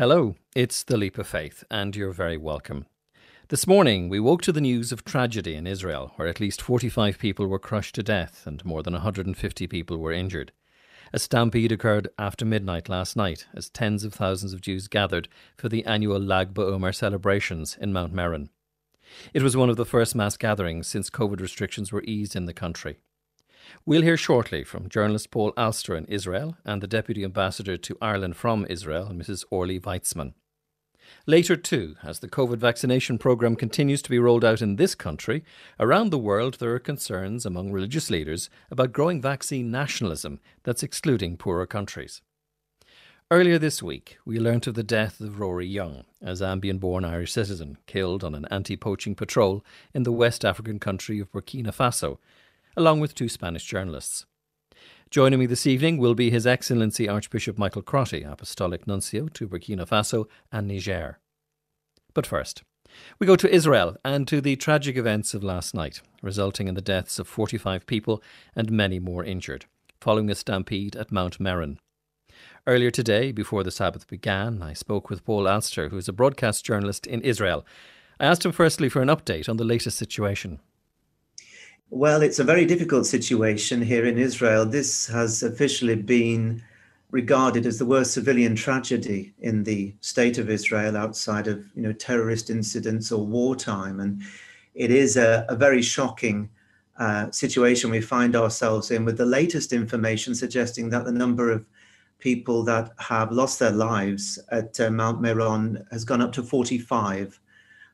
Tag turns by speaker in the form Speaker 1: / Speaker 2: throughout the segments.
Speaker 1: Hello, it's The Leap of Faith, and you're very welcome. This morning, we woke to the news of tragedy in Israel, where at least 45 people were crushed to death and more than 150 people were injured. A stampede occurred after midnight last night as tens of thousands of Jews gathered for the annual Lag BaOmer celebrations in Mount Meron. It was one of the first mass gatherings since COVID restrictions were eased in the country. We'll hear shortly from journalist Paul Alster in Israel and the Deputy Ambassador to Ireland from Israel, Mrs. Orly Weitzman. Later, too, as the COVID vaccination programme continues to be rolled out in this country, around the world there are concerns among religious leaders about growing vaccine nationalism that's excluding poorer countries. Earlier this week, we learnt of the death of Rory Young, a Zambian born Irish citizen killed on an anti poaching patrol in the West African country of Burkina Faso along with two Spanish journalists. Joining me this evening will be His Excellency Archbishop Michael Crotty, Apostolic Nuncio to Burkina Faso and Niger. But first, we go to Israel and to the tragic events of last night, resulting in the deaths of 45 people and many more injured, following a stampede at Mount Meron. Earlier today, before the Sabbath began, I spoke with Paul Alster, who is a broadcast journalist in Israel. I asked him firstly for an update on the latest situation.
Speaker 2: Well, it's a very difficult situation here in Israel. This has officially been regarded as the worst civilian tragedy in the state of Israel outside of you know terrorist incidents or wartime, and it is a, a very shocking uh, situation we find ourselves in. With the latest information suggesting that the number of people that have lost their lives at uh, Mount Meron has gone up to 45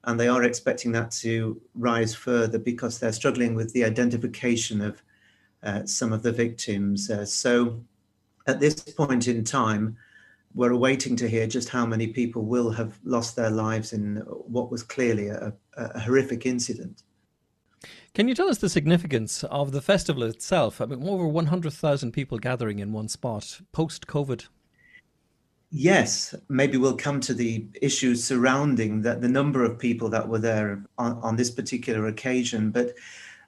Speaker 2: and they are expecting that to rise further because they're struggling with the identification of uh, some of the victims. Uh, so at this point in time, we're awaiting to hear just how many people will have lost their lives in what was clearly a, a horrific incident.
Speaker 1: Can you tell us the significance of the festival itself? I mean, over 100,000 people gathering in one spot post COVID.
Speaker 2: Yes, maybe we'll come to the issues surrounding that the number of people that were there on, on this particular occasion. But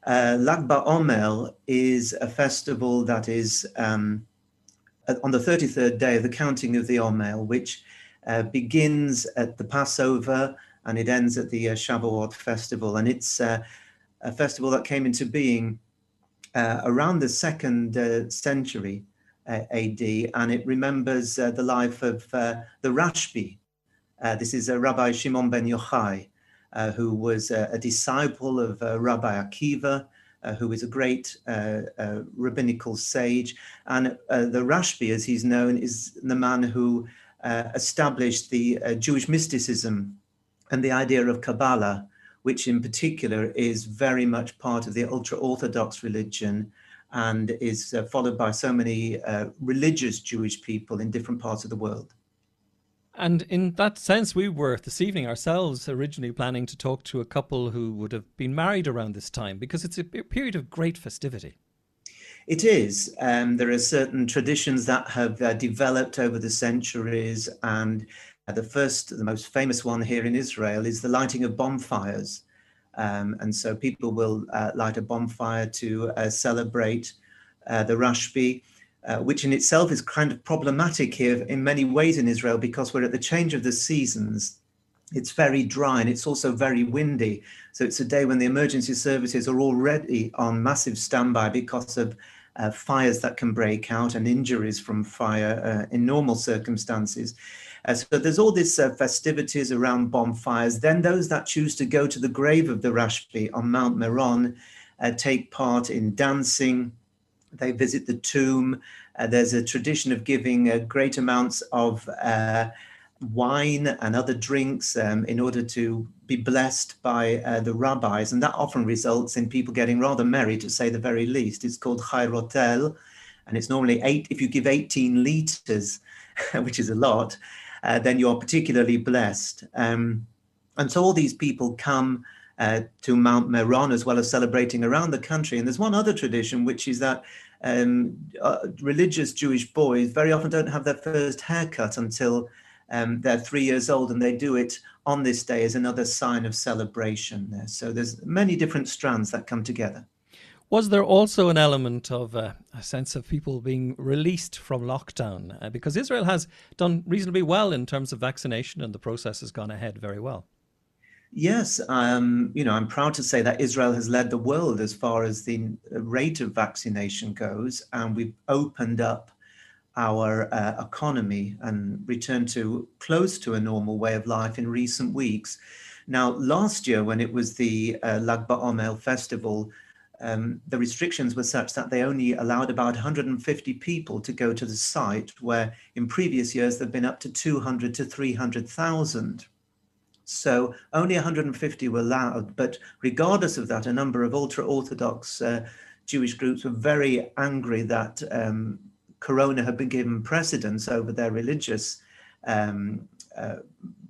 Speaker 2: uh, Lag BaOmer is a festival that is um, on the 33rd day of the counting of the Omer, which uh, begins at the Passover and it ends at the uh, Shavuot festival. And it's uh, a festival that came into being uh, around the second uh, century AD, and it remembers uh, the life of uh, the Rashbi. this is Rabbi Shimon ben Yochai, who was a disciple of Rabbi Akiva, uh, who is a great uh, uh, rabbinical sage. And the Rashbi, as he's known, is the man who established the Jewish mysticism and the idea of Kabbalah, which in particular is very much part of the ultra Orthodox religion and is uh, followed by so many uh, religious Jewish people in different parts of the world.
Speaker 1: And in that sense, we were this evening ourselves originally planning to talk to a couple who would have been married around this time because it's a period of great festivity.
Speaker 2: It is. Um, there are certain traditions that have uh, developed over the centuries, and uh, the first, the most famous one here in Israel is the lighting of bonfires. Um, and so people will uh, light a bonfire to uh, celebrate uh, the Rashbi, uh, which in itself is kind of problematic here in many ways in Israel because we're at the change of the seasons. It's very dry and it's also very windy. So it's a day when the emergency services are already on massive standby because of uh, fires that can break out and injuries from fire in normal circumstances. Uh, so there's all these uh, festivities around bonfires. Then those that choose to go to the grave of the Rashbi on Mount Meron uh, take part in dancing. They visit the tomb. Uh, there's a tradition of giving uh, great amounts of uh, wine and other drinks um, in order to be blessed by the rabbis. And that often results in people getting rather merry, to say the very least. It's called chai rotel. And it's normally eight, if you give 18 liters, which is a lot, uh, then you're particularly blessed. Um, and so all these people come uh, to Mount Meron as well as celebrating around the country. And there's one other tradition, which is that um, uh, religious Jewish boys very often don't have their first haircut until um, they're three years old, and they do it on this day as another sign of celebration. There, so there's many different strands that come together.
Speaker 1: Was there also an element of uh, a sense of people being released from lockdown? Uh, because Israel has done reasonably well in terms of vaccination and the process has gone ahead very well.
Speaker 2: Yes, um, you know, I'm proud to say that Israel has led the world as far as the rate of vaccination goes, and we've opened up our uh, economy and returned to close to a normal way of life in recent weeks. Now, last year, when it was the uh, Lag BaOmer festival, um, the restrictions were such that they only allowed about 150 people to go to the site, where in previous years there've been up to 200 to 300,000. So only 150 were allowed. But regardless of that, a number of ultra Orthodox uh, Jewish groups were very angry that um, Corona had been given precedence over their religious um, uh,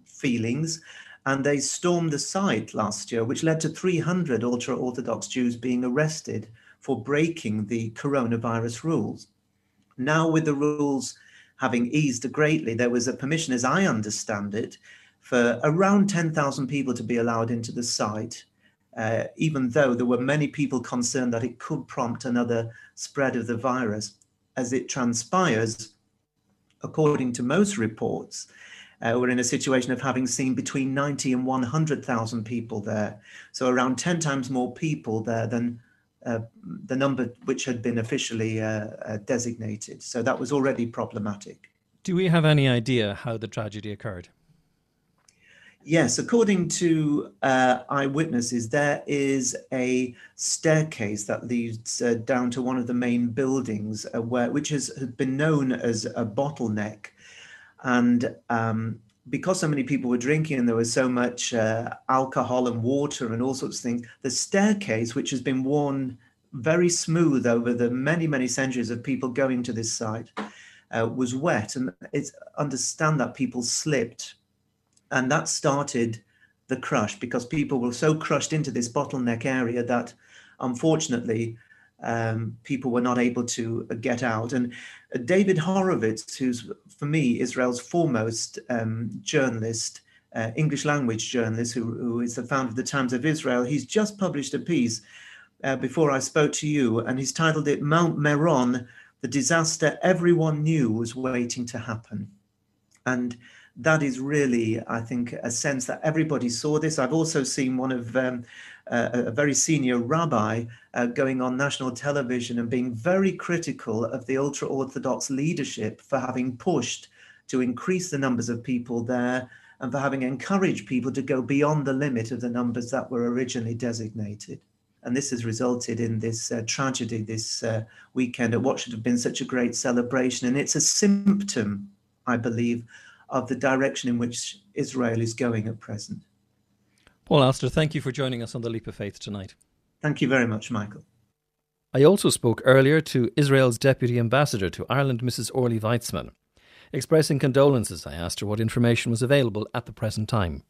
Speaker 2: feelings and they stormed the site last year, which led to 300 ultra Orthodox Jews being arrested for breaking the coronavirus rules. Now, with the rules having eased greatly, there was a permission, as I understand it, for around 10,000 people to be allowed into the site, uh, even though there were many people concerned that it could prompt another spread of the virus. As it transpires, according to most reports, uh, we're in a situation of having seen between 90 and 100,000 people there. So around 10 times more people there than uh, the number which had been officially uh, uh, designated. So that was already problematic.
Speaker 1: Do we have any idea how the tragedy occurred?
Speaker 2: Yes, according to uh, eyewitnesses, there is a staircase that leads uh, down to one of the main buildings, uh, where which has, been known as a bottleneck and um, because so many people were drinking and there was so much uh, alcohol and water and all sorts of things, the staircase, which has been worn very smooth over the many, many centuries of people going to this site, uh, was wet. And it's understand that people slipped. And that started the crush because people were so crushed into this bottleneck area that unfortunately um, people were not able to uh, get out. And uh, David Horowitz, who's for me Israel's foremost um, journalist, uh, English language journalist, who, who is the founder of the Times of Israel, he's just published a piece uh, before I spoke to you, and he's titled it Mount Meron, the disaster everyone knew was waiting to happen. And that is really, I think, a sense that everybody saw this. I've also seen one of um, a very senior rabbi uh, going on national television and being very critical of the ultra Orthodox leadership for having pushed to increase the numbers of people there and for having encouraged people to go beyond the limit of the numbers that were originally designated. And this has resulted in this uh, tragedy this uh, weekend at what should have been such a great celebration. And it's a symptom, I believe, of the direction in which Israel is going at present.
Speaker 1: Paul Alster, thank you for joining us on the Leap of Faith tonight.
Speaker 2: Thank you very much, Michael.
Speaker 1: I also spoke earlier to Israel's Deputy Ambassador to Ireland, Mrs. Orly Weitzman. Expressing condolences, I asked her what information was available at the present time.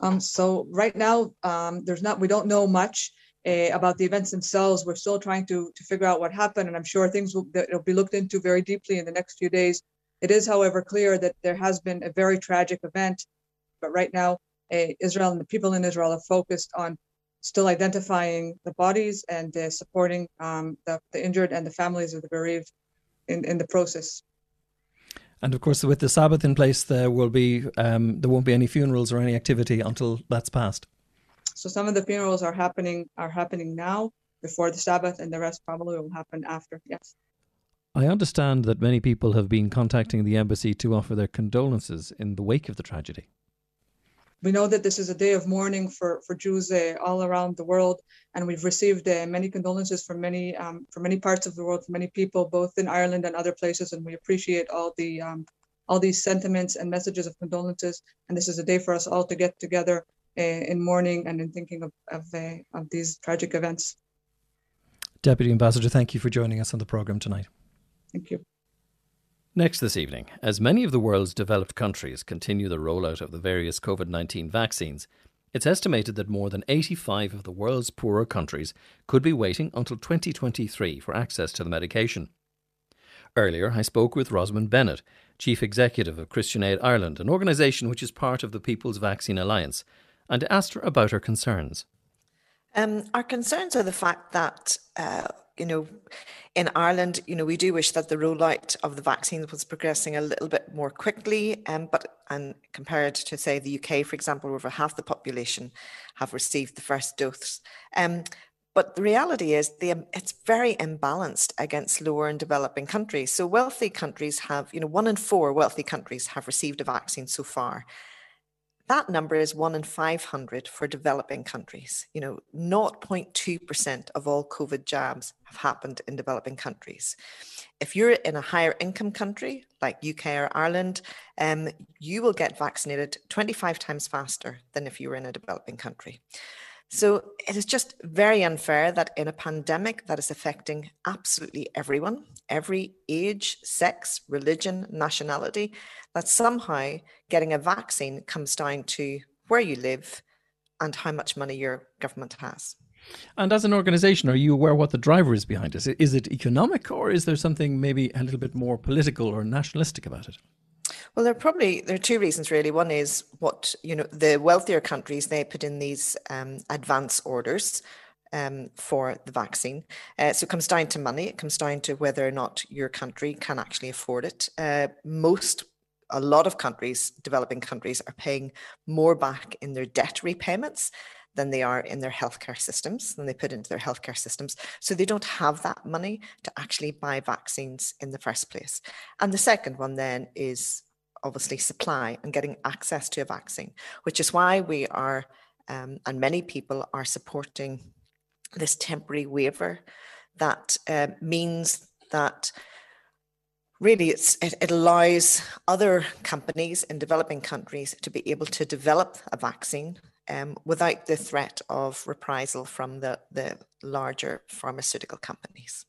Speaker 3: Um, so right now, um, there's not. We don't know much uh, about the events themselves. We're still trying to to figure out what happened, and I'm sure things will will be looked into very deeply in the next few days. It is, however, clear that there has been a very tragic event, but right now Israel and the people in Israel are focused on still identifying the bodies and uh, supporting um, the, the, injured and the families of the bereaved in, in the process.
Speaker 1: And of course, with the Sabbath in place, there will be um, there won't be any funerals or any activity until that's passed.
Speaker 3: So some of the funerals are happening are happening now before the Sabbath, and the rest probably will happen after. Yes.
Speaker 1: I understand that many people have been contacting the embassy to offer their condolences in the wake of the tragedy
Speaker 3: we know that this is a day of mourning for, for Jews uh, all around the world, and we've received uh, many condolences from many um, from many parts of the world, from many people, both in Ireland and other places, and we appreciate all the um, all these sentiments and messages of condolences. And this is a day for us all to get together uh, in mourning and in thinking of of, uh, of these tragic events.
Speaker 1: Deputy Ambassador, thank you for joining us on the program tonight.
Speaker 3: Thank you.
Speaker 1: Next this evening, as many of the world's developed countries continue the rollout of the various COVID 19 vaccines, it's estimated that more than 85 of the world's poorer countries could be waiting until 2023 for access to the medication. Earlier, I spoke with Rosamond Bennett, Chief Executive of Christian Aid Ireland, an organisation which is part of the People's Vaccine Alliance, and asked her about her concerns.
Speaker 4: Um, our concerns are the fact that, uh, you know, in Ireland, you know, we do wish that the rollout of the vaccines was progressing a little bit more quickly, um, but and compared to say the UK, for example, over half the population have received the first dose. Um, but the reality is the, it's very imbalanced against lower and developing countries. So wealthy countries have, you know, one in four wealthy countries have received a vaccine so far. That number is one in 500 for developing countries. You know, 0.2% of all COVID jabs have happened in developing countries. If you're in a higher income country like UK or Ireland, um, you will get vaccinated 25 times faster than if you were in a developing country. So it is just very unfair that in a pandemic that is affecting absolutely everyone, every age, sex, religion, nationality, that somehow getting a vaccine comes down to where you live and how much money your government has.
Speaker 1: And as an organization, are you aware what the driver is behind this? Is it economic or is there something maybe a little bit more political or nationalistic about it?
Speaker 4: Well, there are probably there are two reasons really. One is what you know the wealthier countries they put in these um, advance orders um, for the vaccine. Uh, so it comes down to money. It comes down to whether or not your country can actually afford it. Uh, most a lot of countries, developing countries, are paying more back in their debt repayments than they are in their healthcare systems, than they put into their healthcare systems. So they don't have that money to actually buy vaccines in the first place. And the second one then is obviously supply and getting access to a vaccine, which is why we are, um, and many people are supporting this temporary waiver that uh, means that really it, it allows other companies in developing countries to be able to develop a vaccine um, without the threat of reprisal from the, the larger pharmaceutical companies.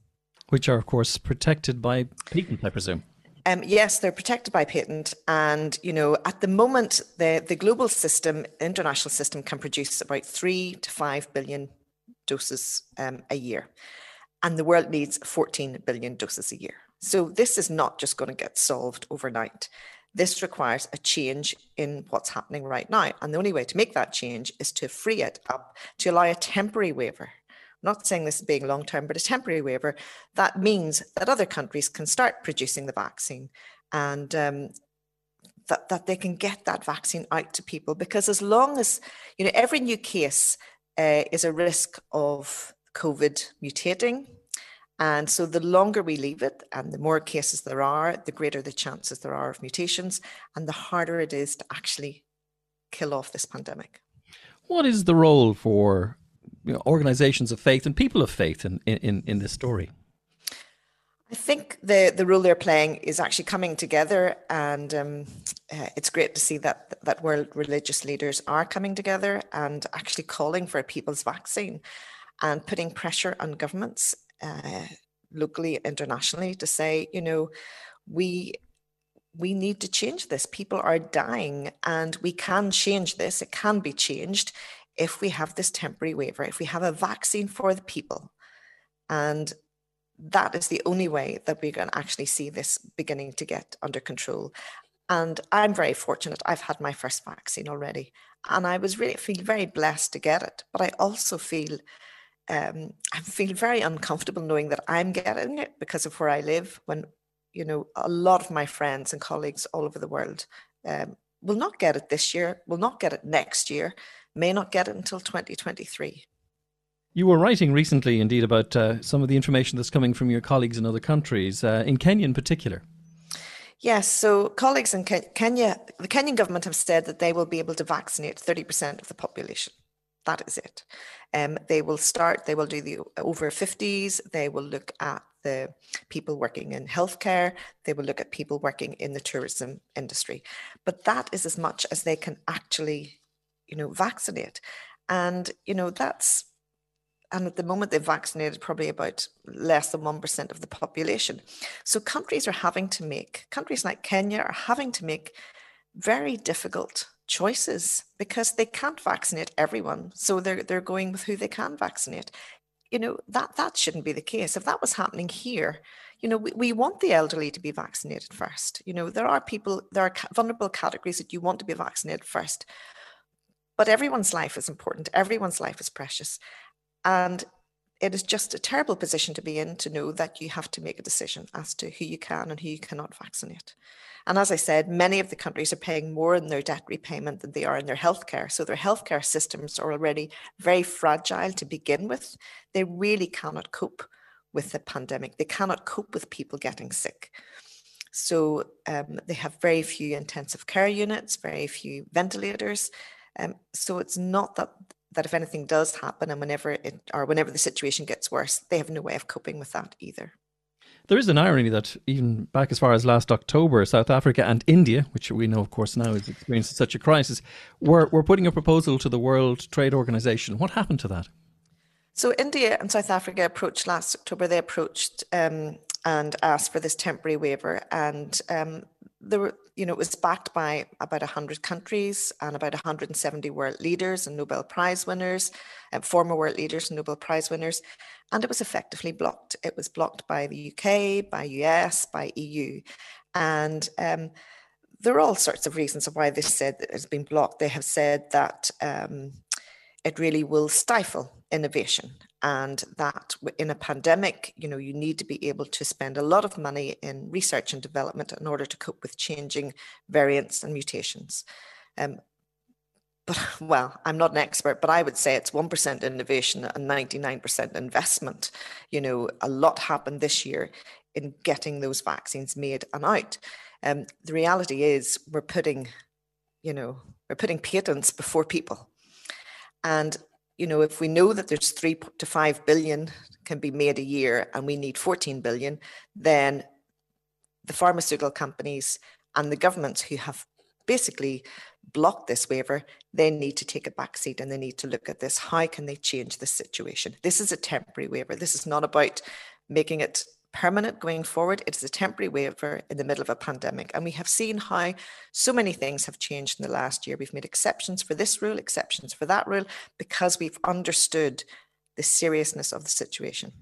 Speaker 1: Which are, of course, protected by patent, I presume.
Speaker 4: Um, yes, they're protected by patent, and you know, at the moment, the the global system, international system, can produce about three to five billion doses um, a year, and the world needs 14 billion doses a year. So this is not just going to get solved overnight. This requires a change in what's happening right now, and the only way to make that change is to free it up to allow a temporary waiver not saying this is being long term, but a temporary waiver, that means that other countries can start producing the vaccine and um, that, that they can get that vaccine out to people. Because as long as, you know, every new case uh, is a risk of COVID mutating. And so the longer we leave it and the more cases there are, the greater the chances there are of mutations and the harder it is to actually kill off this pandemic.
Speaker 1: What is the role for you know, organizations of faith and people of faith in, in, in this story?
Speaker 4: I think the, the role they're playing is actually coming together, and um, uh, it's great to see that that world religious leaders are coming together and actually calling for a people's vaccine, and putting pressure on governments uh, locally, internationally, to say, you know, we we need to change this. People are dying, and we can change this. It can be changed if we have this temporary waiver, if we have a vaccine for the people, and that is the only way that we can actually see this beginning to get under control. And I'm very fortunate. I've had my first vaccine already, and I was really feel very blessed to get it. But I also feel um, I feel very uncomfortable knowing that I'm getting it because of where I live. When you know a lot of my friends and colleagues all over the world um, will not get it this year, will not get it next year, may not get it until 2023.
Speaker 1: You were writing recently, indeed, about uh, some of the information that's coming from your colleagues in other countries, uh, in Kenya in particular.
Speaker 4: Yes, so colleagues in Kenya, the Kenyan government have said that they will be able to vaccinate 30% of the population. That is it. Um, they will start, they will do the over 50s, they will look at the people working in healthcare, they will look at people working in the tourism industry. But that is as much as they can actually you know, vaccinate. And, you know, that's, and at the moment they've vaccinated probably about less than 1% of the population. So countries are having to make, countries like Kenya are having to make very difficult choices because they can't vaccinate everyone. So they're, they're going with who they can vaccinate. You know, that, that shouldn't be the case. If that was happening here, you know, we, we want the elderly to be vaccinated first. You know, there are people, there are vulnerable categories that you want to be vaccinated first. But everyone's life is important. Everyone's life is precious. And it is just a terrible position to be in to know that you have to make a decision as to who you can and who you cannot vaccinate. And as I said, many of the countries are paying more in their debt repayment than they are in their healthcare. So their healthcare systems are already very fragile to begin with. They really cannot cope with the pandemic. They cannot cope with people getting sick. So um, they have very few intensive care units, very few ventilators. Um, so it's not that that if anything does happen and whenever it or whenever the situation gets worse, they have no way of coping with that either.
Speaker 1: There is an irony that even back as far as last October, South Africa and India, which we know, of course, now is experiencing such a crisis, were, were putting a proposal to the World Trade Organization. What happened to that?
Speaker 4: So India and South Africa approached last October. They approached um, and asked for this temporary waiver, and um, there were, you know, it was backed by about 100 countries and about 170 world leaders and Nobel Prize winners, and former world leaders and Nobel Prize winners, and it was effectively blocked. It was blocked by the UK, by US, by EU, and um, there are all sorts of reasons of why this said has been blocked. They have said that um, it really will stifle innovation and that in a pandemic you know you need to be able to spend a lot of money in research and development in order to cope with changing variants and mutations. Um, but well i'm not an expert but i would say it's 1% innovation and 99% investment. You know a lot happened this year in getting those vaccines made and out. Um, the reality is we're putting you know we're putting patents before people. And you know, if we know that there's three to five billion can be made a year and we need 14 billion, then the pharmaceutical companies and the governments who have basically blocked this waiver, they need to take a back seat and they need to look at this. How can they change the situation? This is a temporary waiver. This is not about making it permanent going forward. It is a temporary waiver in the middle of a pandemic. And we have seen how so many things have changed in the last year. We've made exceptions for this rule, exceptions for that rule, because we've understood the seriousness of the situation.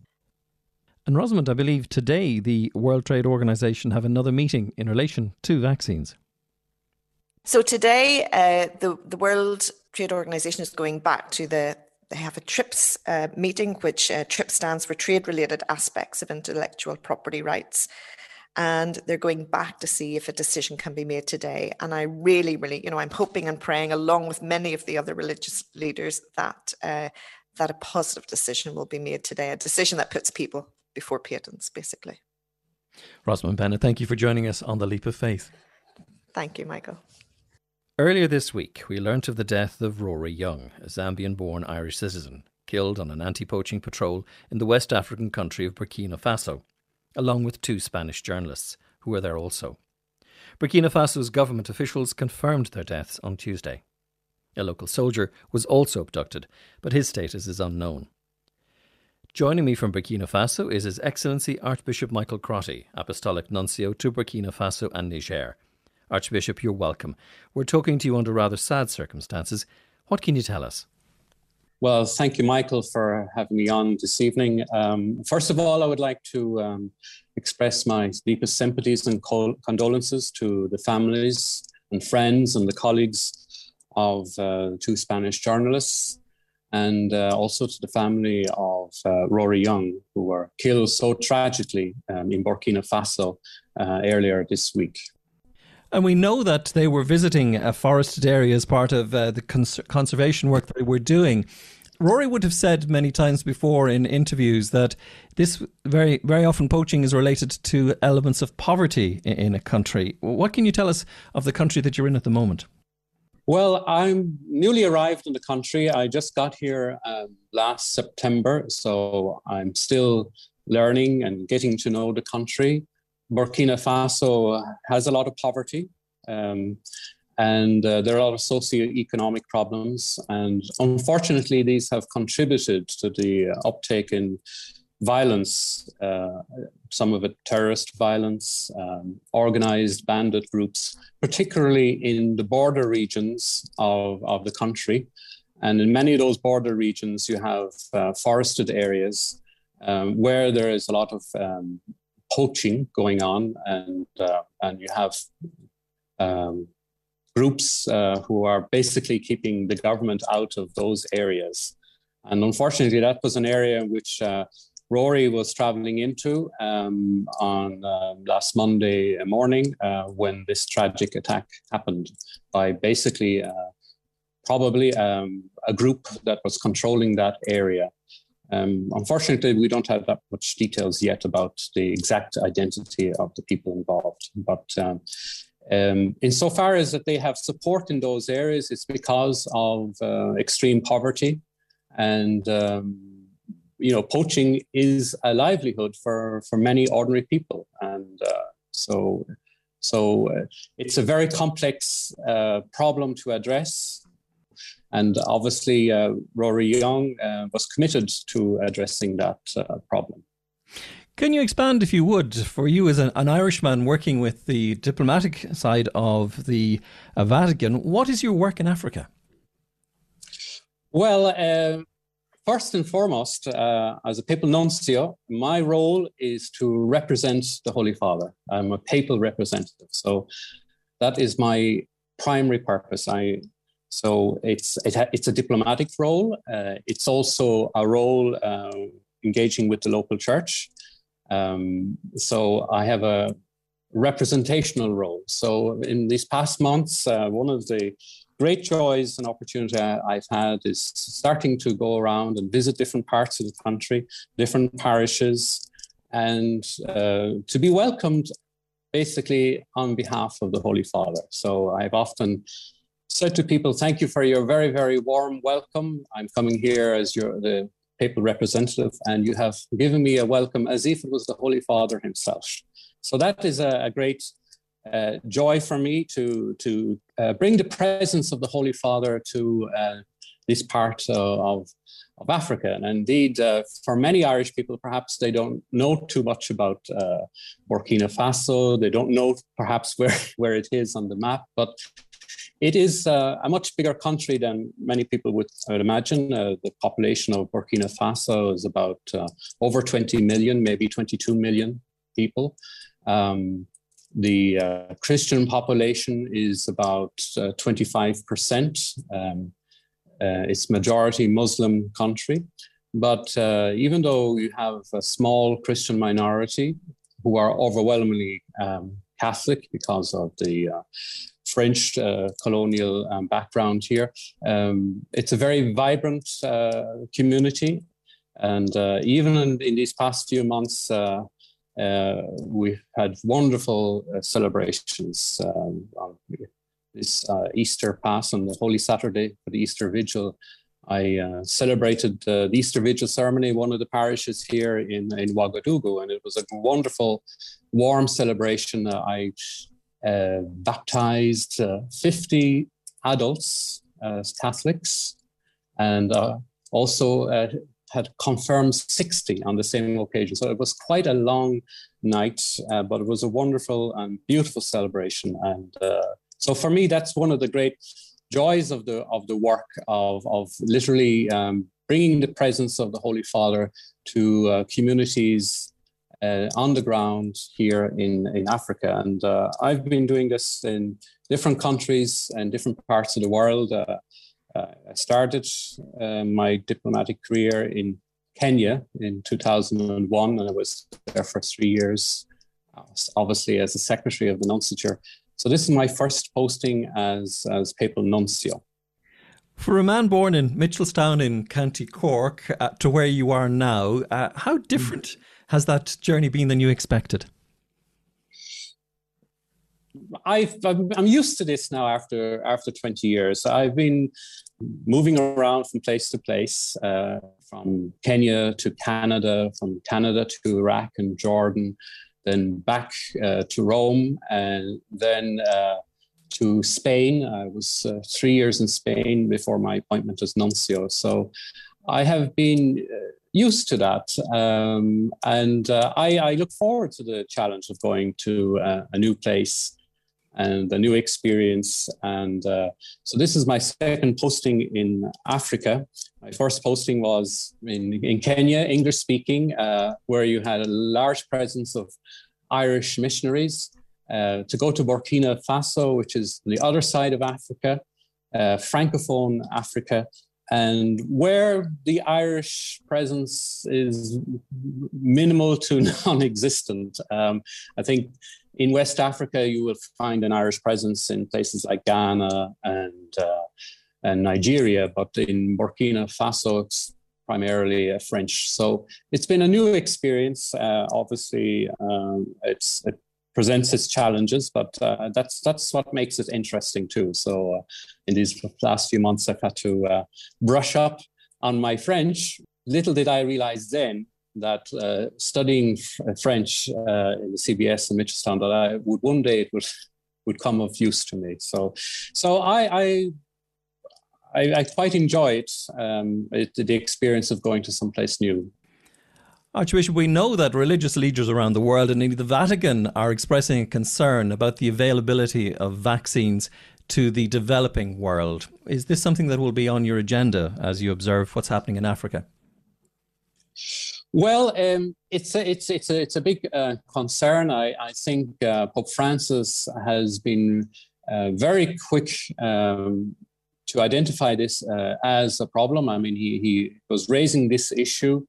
Speaker 1: And Rosamond, I believe today the World Trade Organization have another meeting in relation to vaccines.
Speaker 4: So today, uh, the the World Trade Organization is going back to the they have a TRIPS uh, meeting, which uh, TRIPS stands for Trade Related Aspects of Intellectual Property Rights. And they're going back to see if a decision can be made today. And I really, really, you know, I'm hoping and praying, along with many of the other religious leaders, that uh, that a positive decision will be made today, a decision that puts people before patents, basically.
Speaker 1: Rosamond Bennett, thank you for joining us on the Leap of Faith.
Speaker 4: Thank you, Michael.
Speaker 1: Earlier this week, we learnt of the death of Rory Young, a Zambian born Irish citizen, killed on an anti poaching patrol in the West African country of Burkina Faso, along with two Spanish journalists who were there also. Burkina Faso's government officials confirmed their deaths on Tuesday. A local soldier was also abducted, but his status is unknown. Joining me from Burkina Faso is His Excellency Archbishop Michael Crotty, Apostolic Nuncio to Burkina Faso and Niger. Archbishop, you're welcome. We're talking to you under rather sad circumstances. What can you tell us?
Speaker 5: Well, thank you, Michael, for having me on this evening. Um, first of all, I would like to um, express my deepest sympathies and condolences to the families and friends and the colleagues of uh, two Spanish journalists, and uh, also to the family of uh, Rory Young, who were killed so tragically um, in Burkina Faso uh, earlier this week.
Speaker 1: And we know that they were visiting a forested area as part of uh, the cons- conservation work that they were doing. Rory would have said many times before in interviews that this very very often poaching is related to elements of poverty in, in a country. What can you tell us of the country that you're in at the moment?
Speaker 5: Well, I'm newly arrived in the country. I just got here um, last September, so I'm still learning and getting to know the country. Burkina Faso has a lot of poverty. Um, and uh, there are a lot of socio-economic problems. And unfortunately, these have contributed to the uptake in violence, uh, some of it terrorist violence, um, organized bandit groups, particularly in the border regions of, of the country. And in many of those border regions, you have uh, forested areas um, where there is a lot of um, poaching going on, and uh, and you have um, groups uh, who are basically keeping the government out of those areas. And unfortunately, that was an area which uh, Rory was traveling into um, on uh, last Monday morning uh, when this tragic attack happened by basically uh, probably um, a group that was controlling that area. Um, unfortunately, we don't have that much details yet about the exact identity of the people involved. But um, um, insofar as that they have support in those areas, it's because of uh, extreme poverty and um, you know, poaching is a livelihood for for many ordinary people, and uh, so so uh, it's a very complex uh, problem to address. And obviously, uh, Rory Young uh, was committed to addressing that uh, problem.
Speaker 1: Can you expand, if you would, for you as an, an Irishman working with the diplomatic side of the Vatican, what is your work in Africa?
Speaker 5: Well, uh, First and foremost, uh, as a papal nuncio, my role is to represent the Holy Father. I'm a papal representative, so that is my primary purpose. I so it's it ha, it's a diplomatic role. Uh, it's also a role uh, engaging with the local church. Um, so I have a representational role. So in these past months, uh, one of the great joys and opportunity I've had is starting to go around and visit different parts of the country, different parishes, and uh, to be welcomed basically on behalf of the Holy Father. So I've often said to people, thank you for your very, very warm welcome. I'm coming here as your the papal representative, and you have given me a welcome as if it was the Holy Father himself. So that is a, a great uh, joy for me to to uh, bring the presence of the Holy Father to uh, this part of of Africa. And indeed, uh, for many Irish people, perhaps they don't know too much about uh, Burkina Faso. They don't know perhaps where where it is on the map, but it is uh, a much bigger country than many people would, would imagine. the population of Burkina Faso is about over 20 million, maybe 22 million people. Um, the uh, Christian population is about uh, 25%. Um, uh, it's majority Muslim country. But uh, even though you have a small Christian minority who are overwhelmingly um, Catholic because of the uh, French uh, colonial um, background here, um, it's a very vibrant community. And even in, in, these past few months, uh, we had wonderful uh, celebrations um, on this uh, Easter Pass on the Holy Saturday for the Easter Vigil. I uh, celebrated uh, the Easter Vigil ceremony in one of the parishes here in, in Ouagadougou, and it was a wonderful, warm celebration. Uh, I baptized 50 adults as Catholics and also had confirmed 60 on the same occasion. So it was quite a long night, uh, but it was a wonderful and beautiful celebration. And uh, so for me, that's one of the great joys of the of the work of of literally um, bringing the presence of the Holy Father to uh, communities uh, on the ground here in in Africa. And uh, I've been doing this in different countries and different parts of the world. Uh, uh, I started uh, my diplomatic career in Kenya in 2001, and I was there for three years, obviously as a secretary of the nunciature. So this is my first posting as, as papal nuncio.
Speaker 1: For a man born in Mitchelstown in County Cork uh, to where you are now, uh, how different has that journey been than you expected?
Speaker 5: I've, I'm used to this now after after 20 years. I've been moving around from place to place, uh, from Kenya to Canada, from Canada to Iraq and Jordan, then back uh, to Rome, and then uh, to Spain. I was uh, three years in Spain before my appointment as nuncio. So I have been uh, used to that. Um, and uh, I, I, look forward to the challenge of going to uh, a new place and a new experience. And uh, so this is my second posting in Africa. My first posting was in, in Kenya, English speaking, uh, where you had a large presence of Irish missionaries. Uh, to go to Burkina Faso, which is the other side of Africa, uh, Francophone Africa, and where the Irish presence is minimal to non-existent. Um, I think in West Africa you will find an Irish presence in places like Ghana and uh, and Nigeria, but in Burkina Faso it's primarily uh, French. So it's been a new experience. Uh, obviously, um, it's it presents its challenges, but uh, that's that's what makes it interesting too. So uh, in these last few months, I've had to uh, brush up on my French. Little did I realize then that uh, studying f- French uh, in the CBS in Mitchelstown that I would one day it would would come of use to me. So so I. I I, I quite enjoy it, um, it, the experience of going to someplace new.
Speaker 1: Archbishop, we know that religious leaders around the world, and indeed the Vatican, are expressing a concern about the availability of vaccines to the developing world. Is this something that will be on your agenda as you observe what's happening in Africa?
Speaker 5: Well, um, it's a, it's it's a it's a big uh, concern. I I think uh, Pope Francis has been uh, very quick um, to identify this uh, as a problem. I mean, he he was raising this issue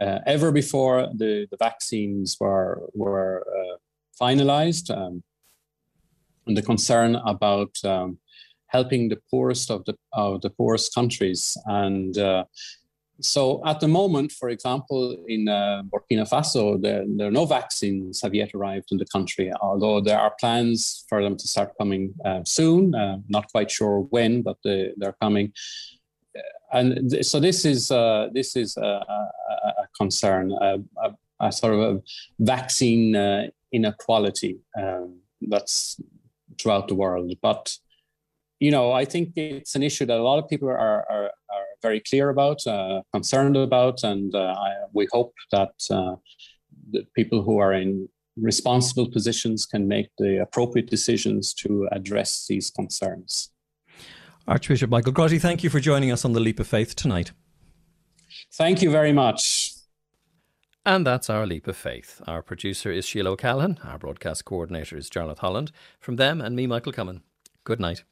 Speaker 5: uh, ever before the, the vaccines were, were uh, finalized. Um, and the concern about um, helping the poorest of the, of the poorest countries. And uh, so at the moment, for example, in uh, Burkina Faso, there, there, are no vaccines have yet arrived in the country, although there are plans for them to start coming uh, soon. Uh, not quite sure when, but they, they're coming and so this is uh, this is a, a, a concern, a, a, sort of a vaccine uh, inequality um, that's throughout the world. But you know, I think it's an issue that a lot of people are are, are very clear about, uh, concerned about, and uh, I, we hope that uh, the people who are in responsible positions can make the appropriate decisions to address these concerns.
Speaker 1: Archbishop Michael Crotty, thank you for joining us on the Leap of Faith tonight.
Speaker 5: Thank you very much.
Speaker 1: And that's our Leap of Faith. Our producer is Sheila O'Callaghan. Our broadcast coordinator is Jarlath Holland. From them and me, Michael Comyn. Good night.